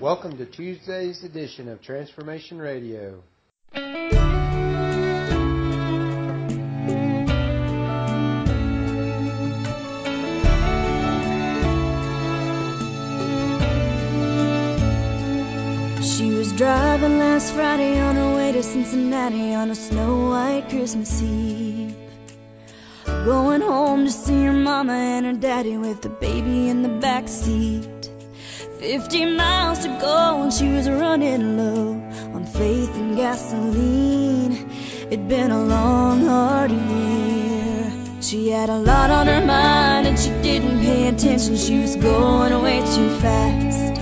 Welcome to Tuesday's edition of Transformation Radio. She was driving last Friday on her way to Cincinnati on a snow white Christmas Eve. Going home to see her mama and her daddy with the baby in the back seat. Fifty miles to go and she was running low on faith and gasoline. It'd been a long, hard year. She had a lot on her mind and she didn't pay attention. She was going way too fast.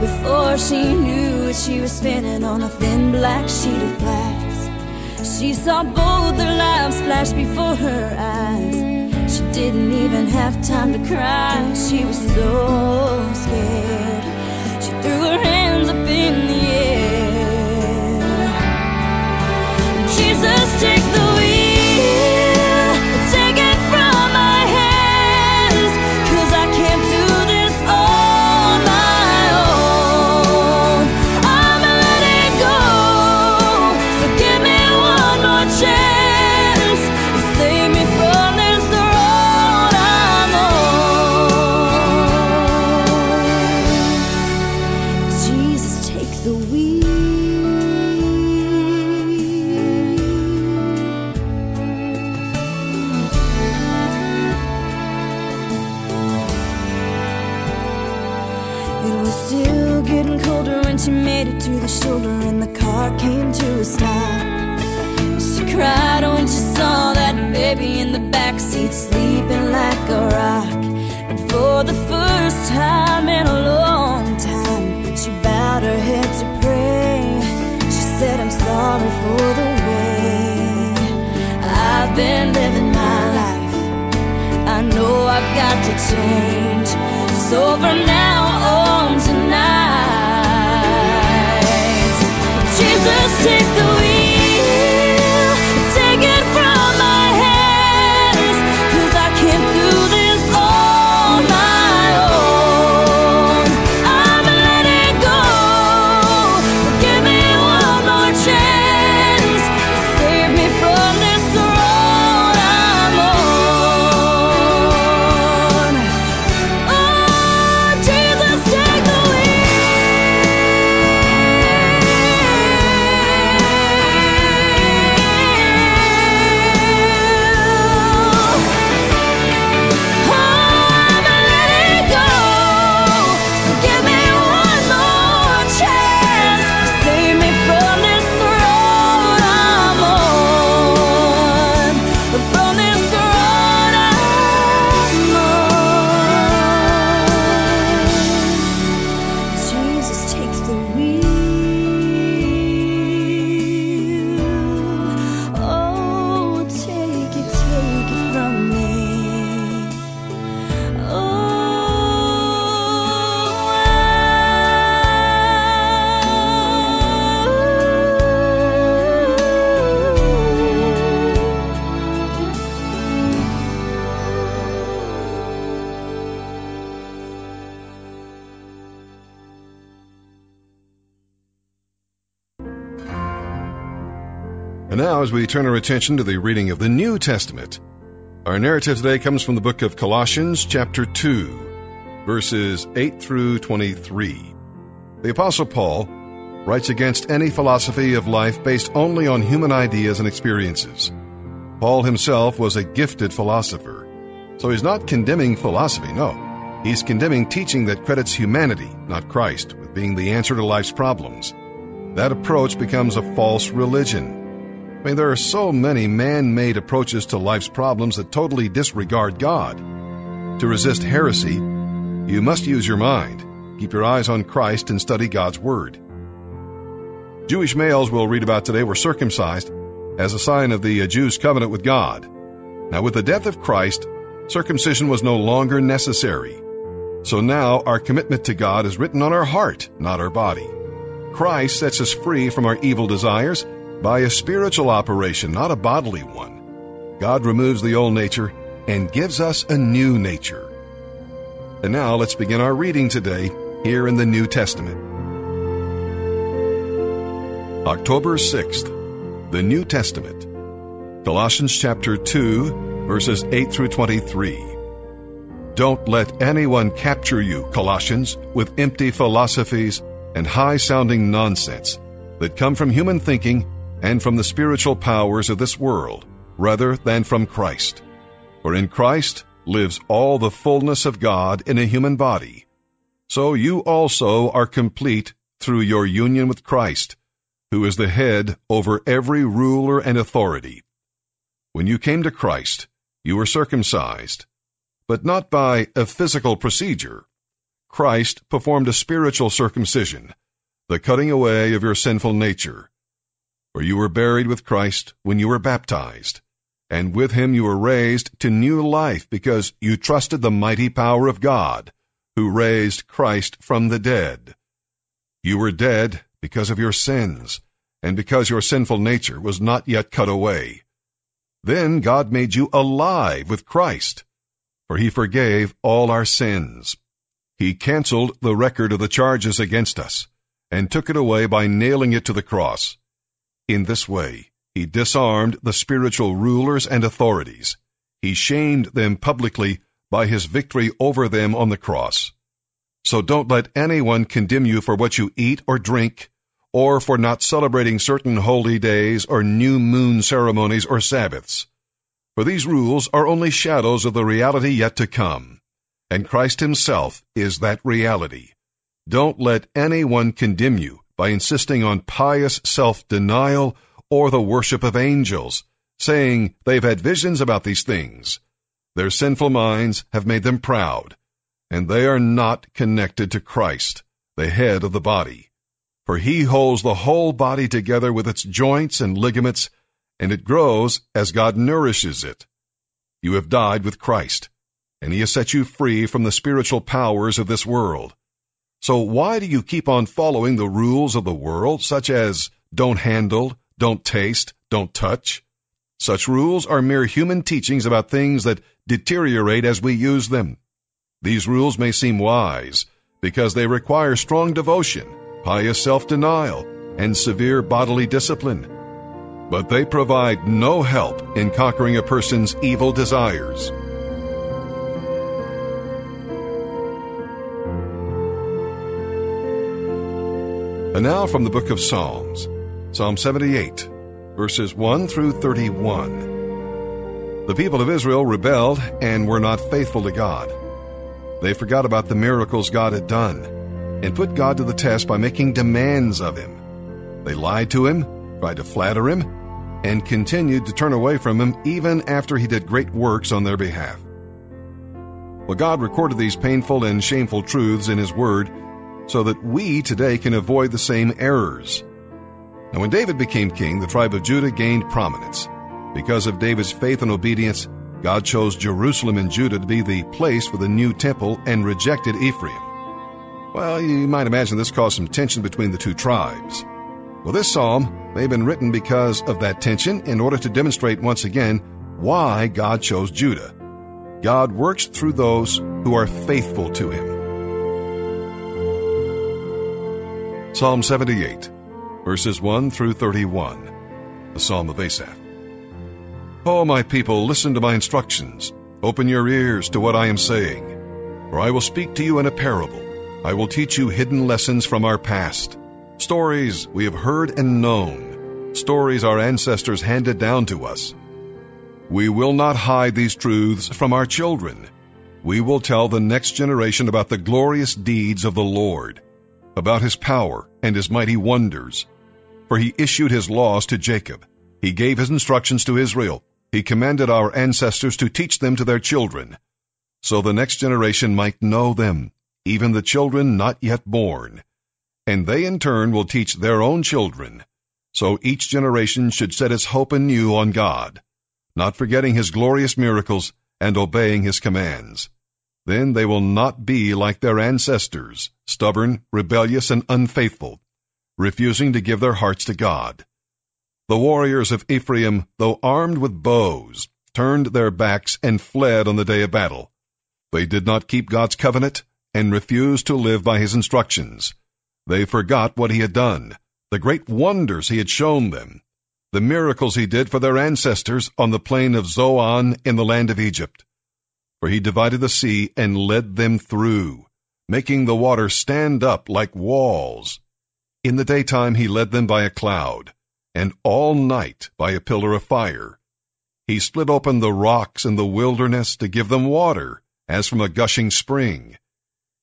Before she knew it, she was spinning on a thin black sheet of glass. She saw both their lives flash before her eyes. She didn't even have time to cry. She was baby in the backseat sleeping like a rock. And for the first time in a long time, she bowed her head to pray. She said, I'm sorry for the way I've been living my life. I know I've got to change. So from now And now, as we turn our attention to the reading of the New Testament, our narrative today comes from the book of Colossians, chapter 2, verses 8 through 23. The Apostle Paul writes against any philosophy of life based only on human ideas and experiences. Paul himself was a gifted philosopher, so he's not condemning philosophy, no. He's condemning teaching that credits humanity, not Christ, with being the answer to life's problems. That approach becomes a false religion. I mean, there are so many man made approaches to life's problems that totally disregard God. To resist heresy, you must use your mind, keep your eyes on Christ, and study God's Word. Jewish males we'll read about today were circumcised as a sign of the uh, Jews' covenant with God. Now, with the death of Christ, circumcision was no longer necessary. So now our commitment to God is written on our heart, not our body. Christ sets us free from our evil desires by a spiritual operation, not a bodily one. God removes the old nature and gives us a new nature. And now let's begin our reading today here in the New Testament. October 6th, the New Testament. Colossians chapter 2, verses 8 through 23. Don't let anyone capture you, Colossians, with empty philosophies and high sounding nonsense that come from human thinking and from the spiritual powers of this world, rather than from Christ. For in Christ lives all the fullness of God in a human body. So you also are complete through your union with Christ, who is the head over every ruler and authority. When you came to Christ, you were circumcised, but not by a physical procedure. Christ performed a spiritual circumcision, the cutting away of your sinful nature. For you were buried with Christ when you were baptized, and with him you were raised to new life because you trusted the mighty power of God, who raised Christ from the dead. You were dead because of your sins, and because your sinful nature was not yet cut away. Then God made you alive with Christ, for he forgave all our sins. He canceled the record of the charges against us, and took it away by nailing it to the cross. In this way, he disarmed the spiritual rulers and authorities. He shamed them publicly by his victory over them on the cross. So don't let anyone condemn you for what you eat or drink, or for not celebrating certain holy days or new moon ceremonies or Sabbaths. For these rules are only shadows of the reality yet to come, and Christ himself is that reality. Don't let anyone condemn you by insisting on pious self-denial or the worship of angels, saying they've had visions about these things. Their sinful minds have made them proud, and they are not connected to Christ, the head of the body. For he holds the whole body together with its joints and ligaments, and it grows as God nourishes it. You have died with Christ, and he has set you free from the spiritual powers of this world. So why do you keep on following the rules of the world, such as don't handle, don't taste, don't touch? Such rules are mere human teachings about things that deteriorate as we use them. These rules may seem wise because they require strong devotion pious self denial, and severe bodily discipline. But they provide no help in conquering a person's evil desires. And now from the book of Psalms, Psalm 78, verses 1 through 31. The people of Israel rebelled and were not faithful to God. They forgot about the miracles God had done and put God to the test by making demands of him. They lied to him, tried to flatter him, and continued to turn away from him even after he did great works on their behalf. Well, God recorded these painful and shameful truths in his word so that we today can avoid the same errors. Now, when David became king, the tribe of Judah gained prominence. Because of David's faith and obedience, God chose Jerusalem and Judah to be the place for the new temple and rejected Ephraim. Well, you might imagine this caused some tension between the two tribes. Well, this psalm may have been written because of that tension in order to demonstrate once again why God chose Judah. God works through those who are faithful to him. Psalm 78, verses 1 through 31, the Psalm of Asaph. O my people, listen to my instructions. Open your ears to what I am saying, for I will speak to you in a parable. I will teach you hidden lessons from our past, stories we have heard and known, stories our ancestors handed down to us. We will not hide these truths from our children. We will tell the next generation about the glorious deeds of the Lord, about his power and his mighty wonders. For he issued his laws to Jacob. He gave his instructions to Israel. He commanded our ancestors to teach them to their children, so the next generation might know them even the children not yet born, and they in turn will teach their own children. So each generation should set its hope anew on God, not forgetting his glorious miracles and obeying his commands. Then they will not be like their ancestors, stubborn, rebellious, and unfaithful, refusing to give their hearts to God. The warriors of Ephraim, though armed with bows, turned their backs and fled on the day of battle. They did not keep God's covenant, and refused to live by his instructions. They forgot what he had done, the great wonders he had shown them, the miracles he did for their ancestors on the plain of Zoan in the land of Egypt. For he divided the sea and led them through, making the water stand up like walls. In the daytime he led them by a cloud, and all night by a pillar of fire. He split open the rocks in the wilderness to give them water, as from a gushing spring.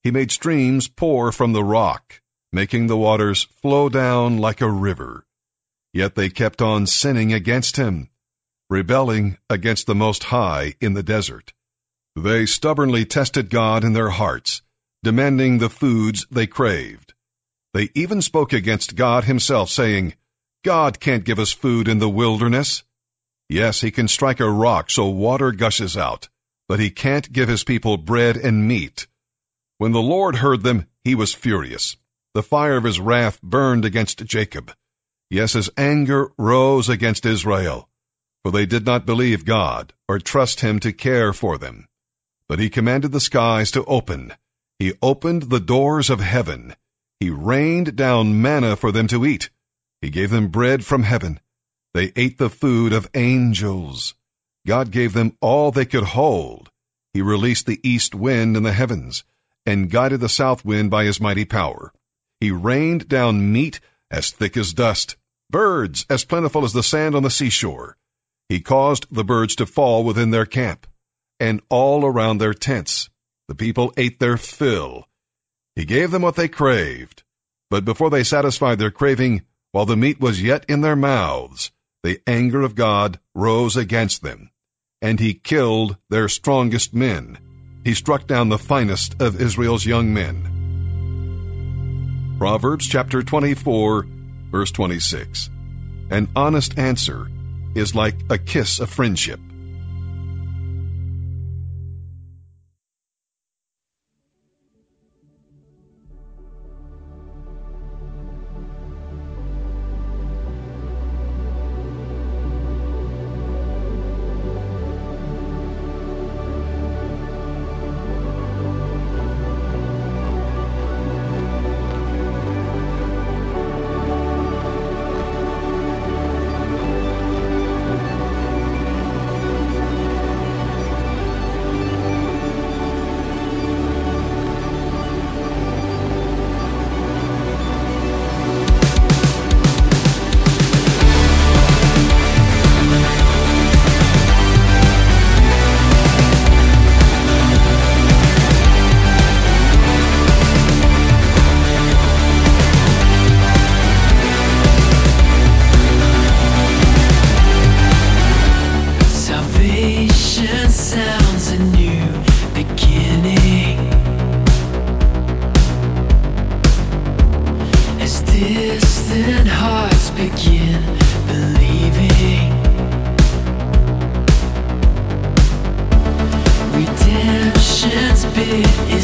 He made streams pour from the rock, making the waters flow down like a river. Yet they kept on sinning against him, rebelling against the Most High in the desert. They stubbornly tested God in their hearts, demanding the foods they craved. They even spoke against God himself, saying, God can't give us food in the wilderness. Yes, he can strike a rock so water gushes out, but he can't give his people bread and meat. When the Lord heard them, he was furious. The fire of his wrath burned against Jacob. Yes, his anger rose against Israel, for they did not believe God or trust him to care for them. But he commanded the skies to open. He opened the doors of heaven. He rained down manna for them to eat. He gave them bread from heaven. They ate the food of angels. God gave them all they could hold. He released the east wind in the heavens and guided the south wind by his mighty power. He rained down meat as thick as dust, birds as plentiful as the sand on the seashore. He caused the birds to fall within their camp, and all around their tents. The people ate their fill. He gave them what they craved. But before they satisfied their craving, while the meat was yet in their mouths, the anger of God rose against them, and he killed their strongest men. He struck down the finest of Israel's young men. Proverbs chapter 24, verse 26. An honest answer is like a kiss of friendship. Distant hearts begin believing, redemption's bid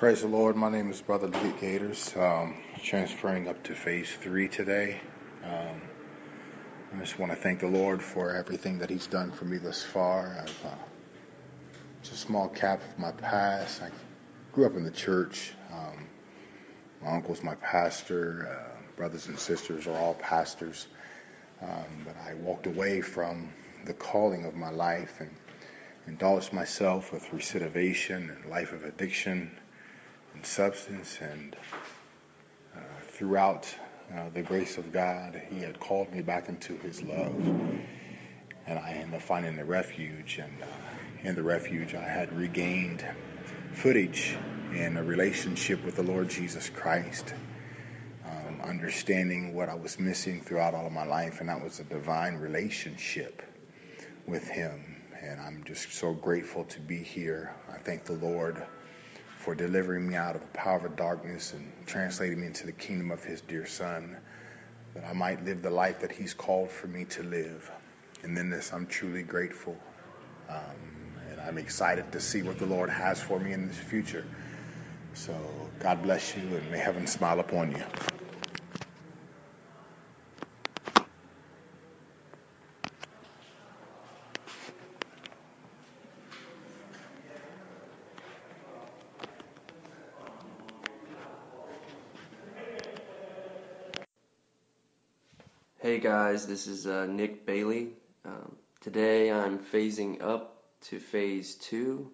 Praise the Lord. My name is Brother Lee Gators. Um, transferring up to phase three today. Um, I just want to thank the Lord for everything that He's done for me thus far. I've, uh, it's a small cap of my past. I grew up in the church. Um, my uncle's my pastor. Uh, brothers and sisters are all pastors. Um, but I walked away from the calling of my life and indulged myself with recidivation and life of addiction and substance. And uh, throughout uh, the grace of God, He had called me back into His love. And I ended up finding the refuge. And uh, in the refuge, I had regained footage in a relationship with the Lord Jesus Christ. Um, understanding what I was missing throughout all of my life, and that was a divine relationship with Him. And I'm just so grateful to be here. I thank the Lord for delivering me out of the power of darkness and translating me into the kingdom of His dear Son, that I might live the life that He's called for me to live. And in this, I'm truly grateful. Um, and I'm excited to see what the Lord has for me in this future. So God bless you and may heaven smile upon you. Hey guys, this is uh, Nick Bailey. Um, today I'm phasing up to phase two.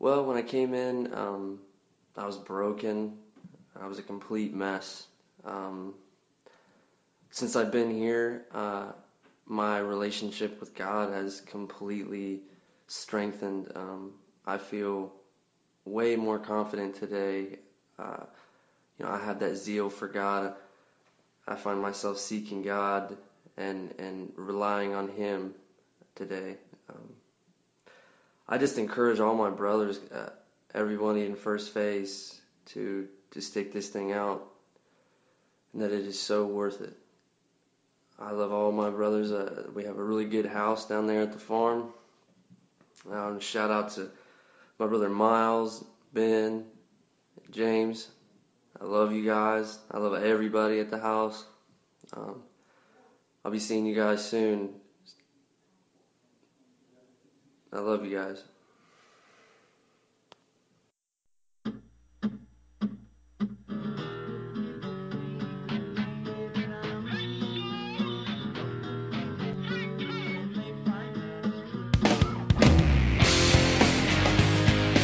Well, when I came in, um, I was broken. I was a complete mess. Um, since I've been here, uh, my relationship with God has completely strengthened. Um, I feel way more confident today. Uh, you know, I have that zeal for God. I find myself seeking God and and relying on Him today. Um, I just encourage all my brothers, uh, everybody in first phase, to to stick this thing out, and that it is so worth it. I love all my brothers. Uh, we have a really good house down there at the farm. Um, shout out to my brother Miles, Ben, James. I love you guys. I love everybody at the house. Um, I'll be seeing you guys soon. I love you guys.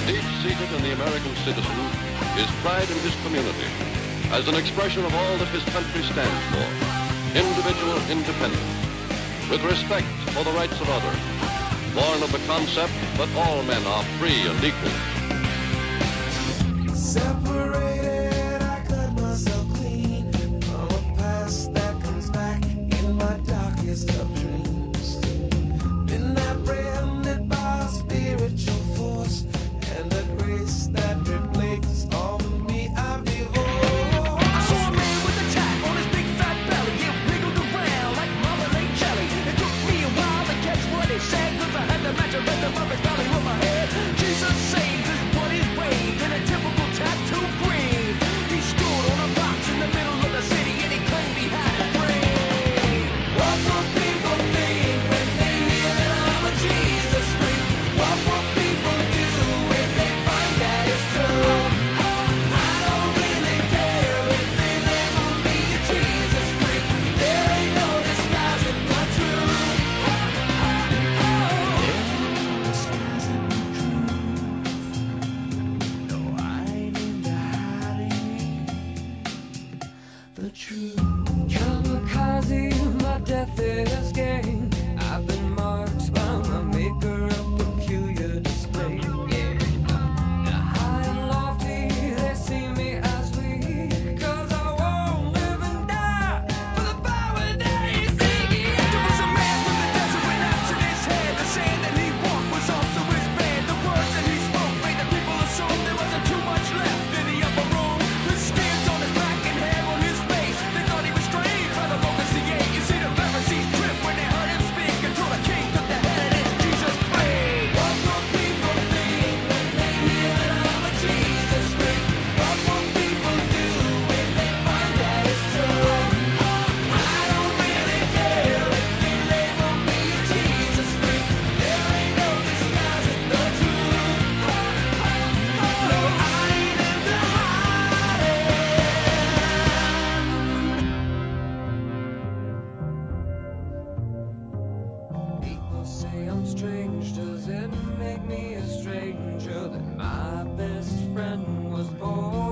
Deep-seated in the American citizen is pride in his community as an expression of all that his country stands for. Individual independence, with respect for the rights of others, born of the concept that all men are free and equal. Strange? Does it make me a stranger that my best friend was born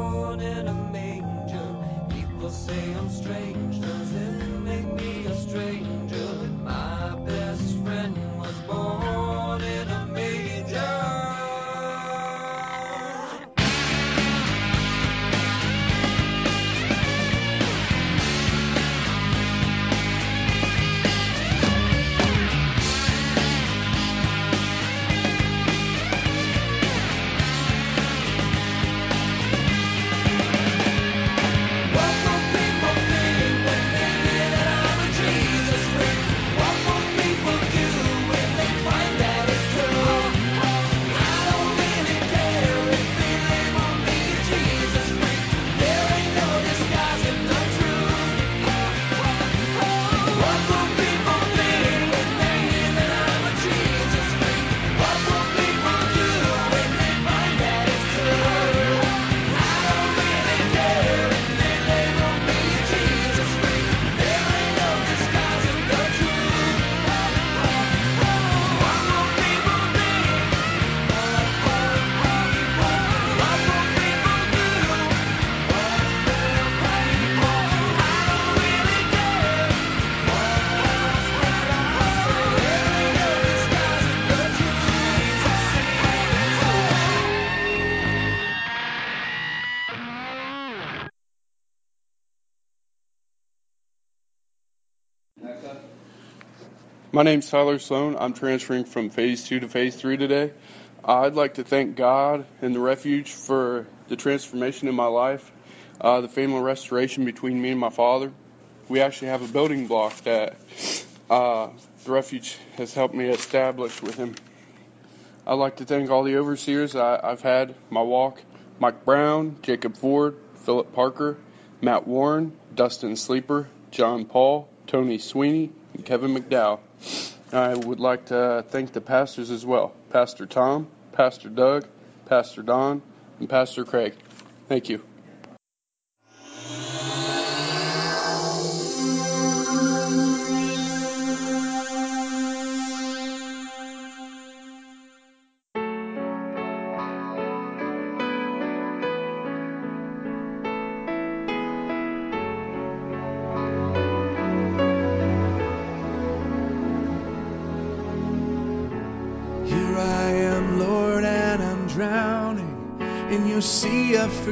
My name's Tyler Sloan. I'm transferring from phase two to phase three today. I'd like to thank God and the refuge for the transformation in my life, uh, the family restoration between me and my father. We actually have a building block that uh, the refuge has helped me establish with him. I'd like to thank all the overseers I, I've had my walk Mike Brown, Jacob Ford, Philip Parker, Matt Warren, Dustin Sleeper, John Paul, Tony Sweeney, and Kevin McDowell. I would like to thank the pastors as well Pastor Tom, Pastor Doug, Pastor Don, and Pastor Craig. Thank you.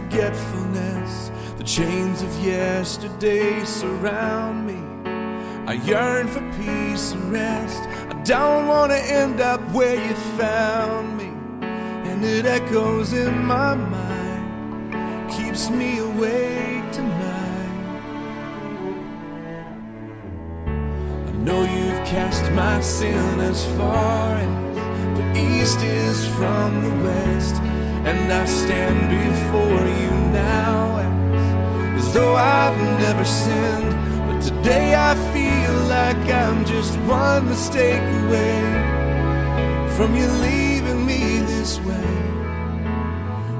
Forgetfulness. The chains of yesterday surround me. I yearn for peace and rest. I don't want to end up where you found me. And it echoes in my mind, keeps me awake tonight. I know you've cast my sin as far as the east is from the west, and I stand before you now as, as though I've never sinned. But today I feel like I'm just one mistake away from you leaving me this way.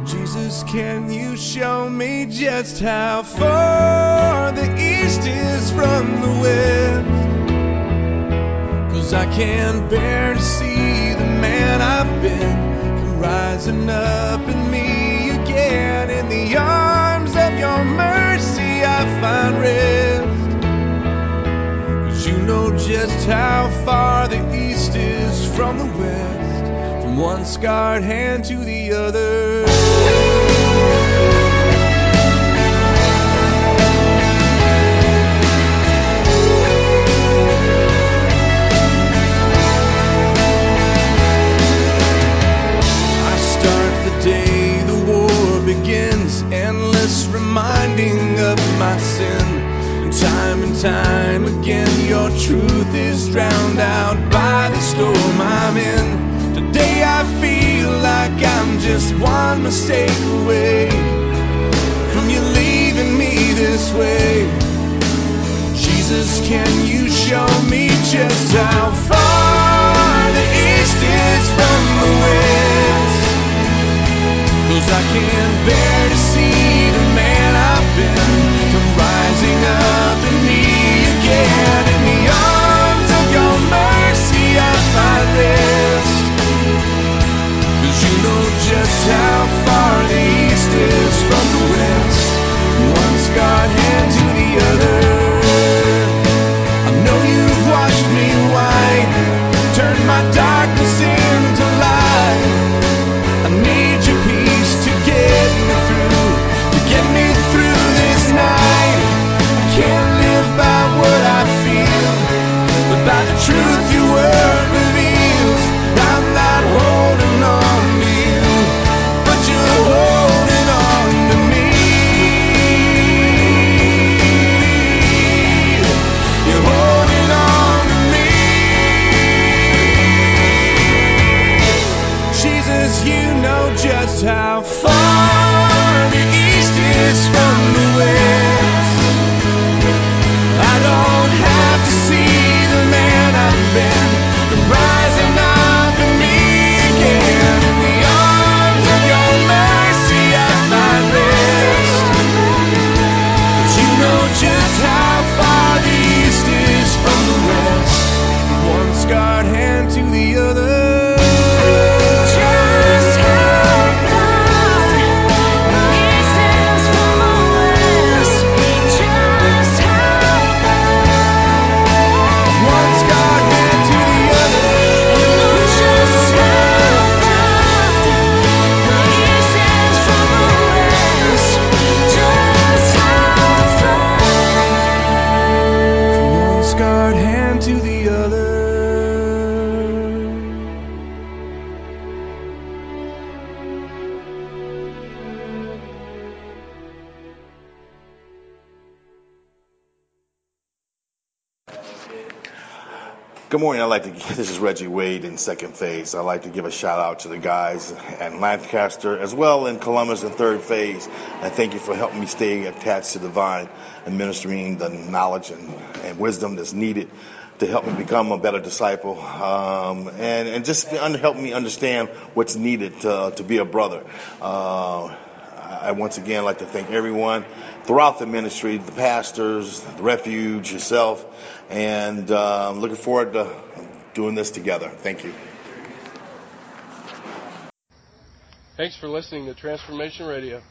Jesus, can you show me just how far the east is from the west? Cause I can't bear to see the man I've been rising up in me again. In the arms of your mercy, I find rest. Cause you know just how far the east is from the west, from one scarred hand to the other. Time and time again, your truth is drowned out by the storm I'm in. Today I feel like I'm just one mistake away from you leaving me this way. Jesus, can you show me just how far Good morning. I'd like to. This is Reggie Wade in second phase. I'd like to give a shout out to the guys at Lancaster as well in Columbus in third phase. And thank you for helping me stay attached to the vine and ministering the knowledge and, and wisdom that's needed to help me become a better disciple um, and, and just help me understand what's needed to, to be a brother. Uh, I once again like to thank everyone throughout the ministry, the pastors, the refuge, yourself, and uh, looking forward to doing this together. Thank you. Thanks for listening to Transformation Radio.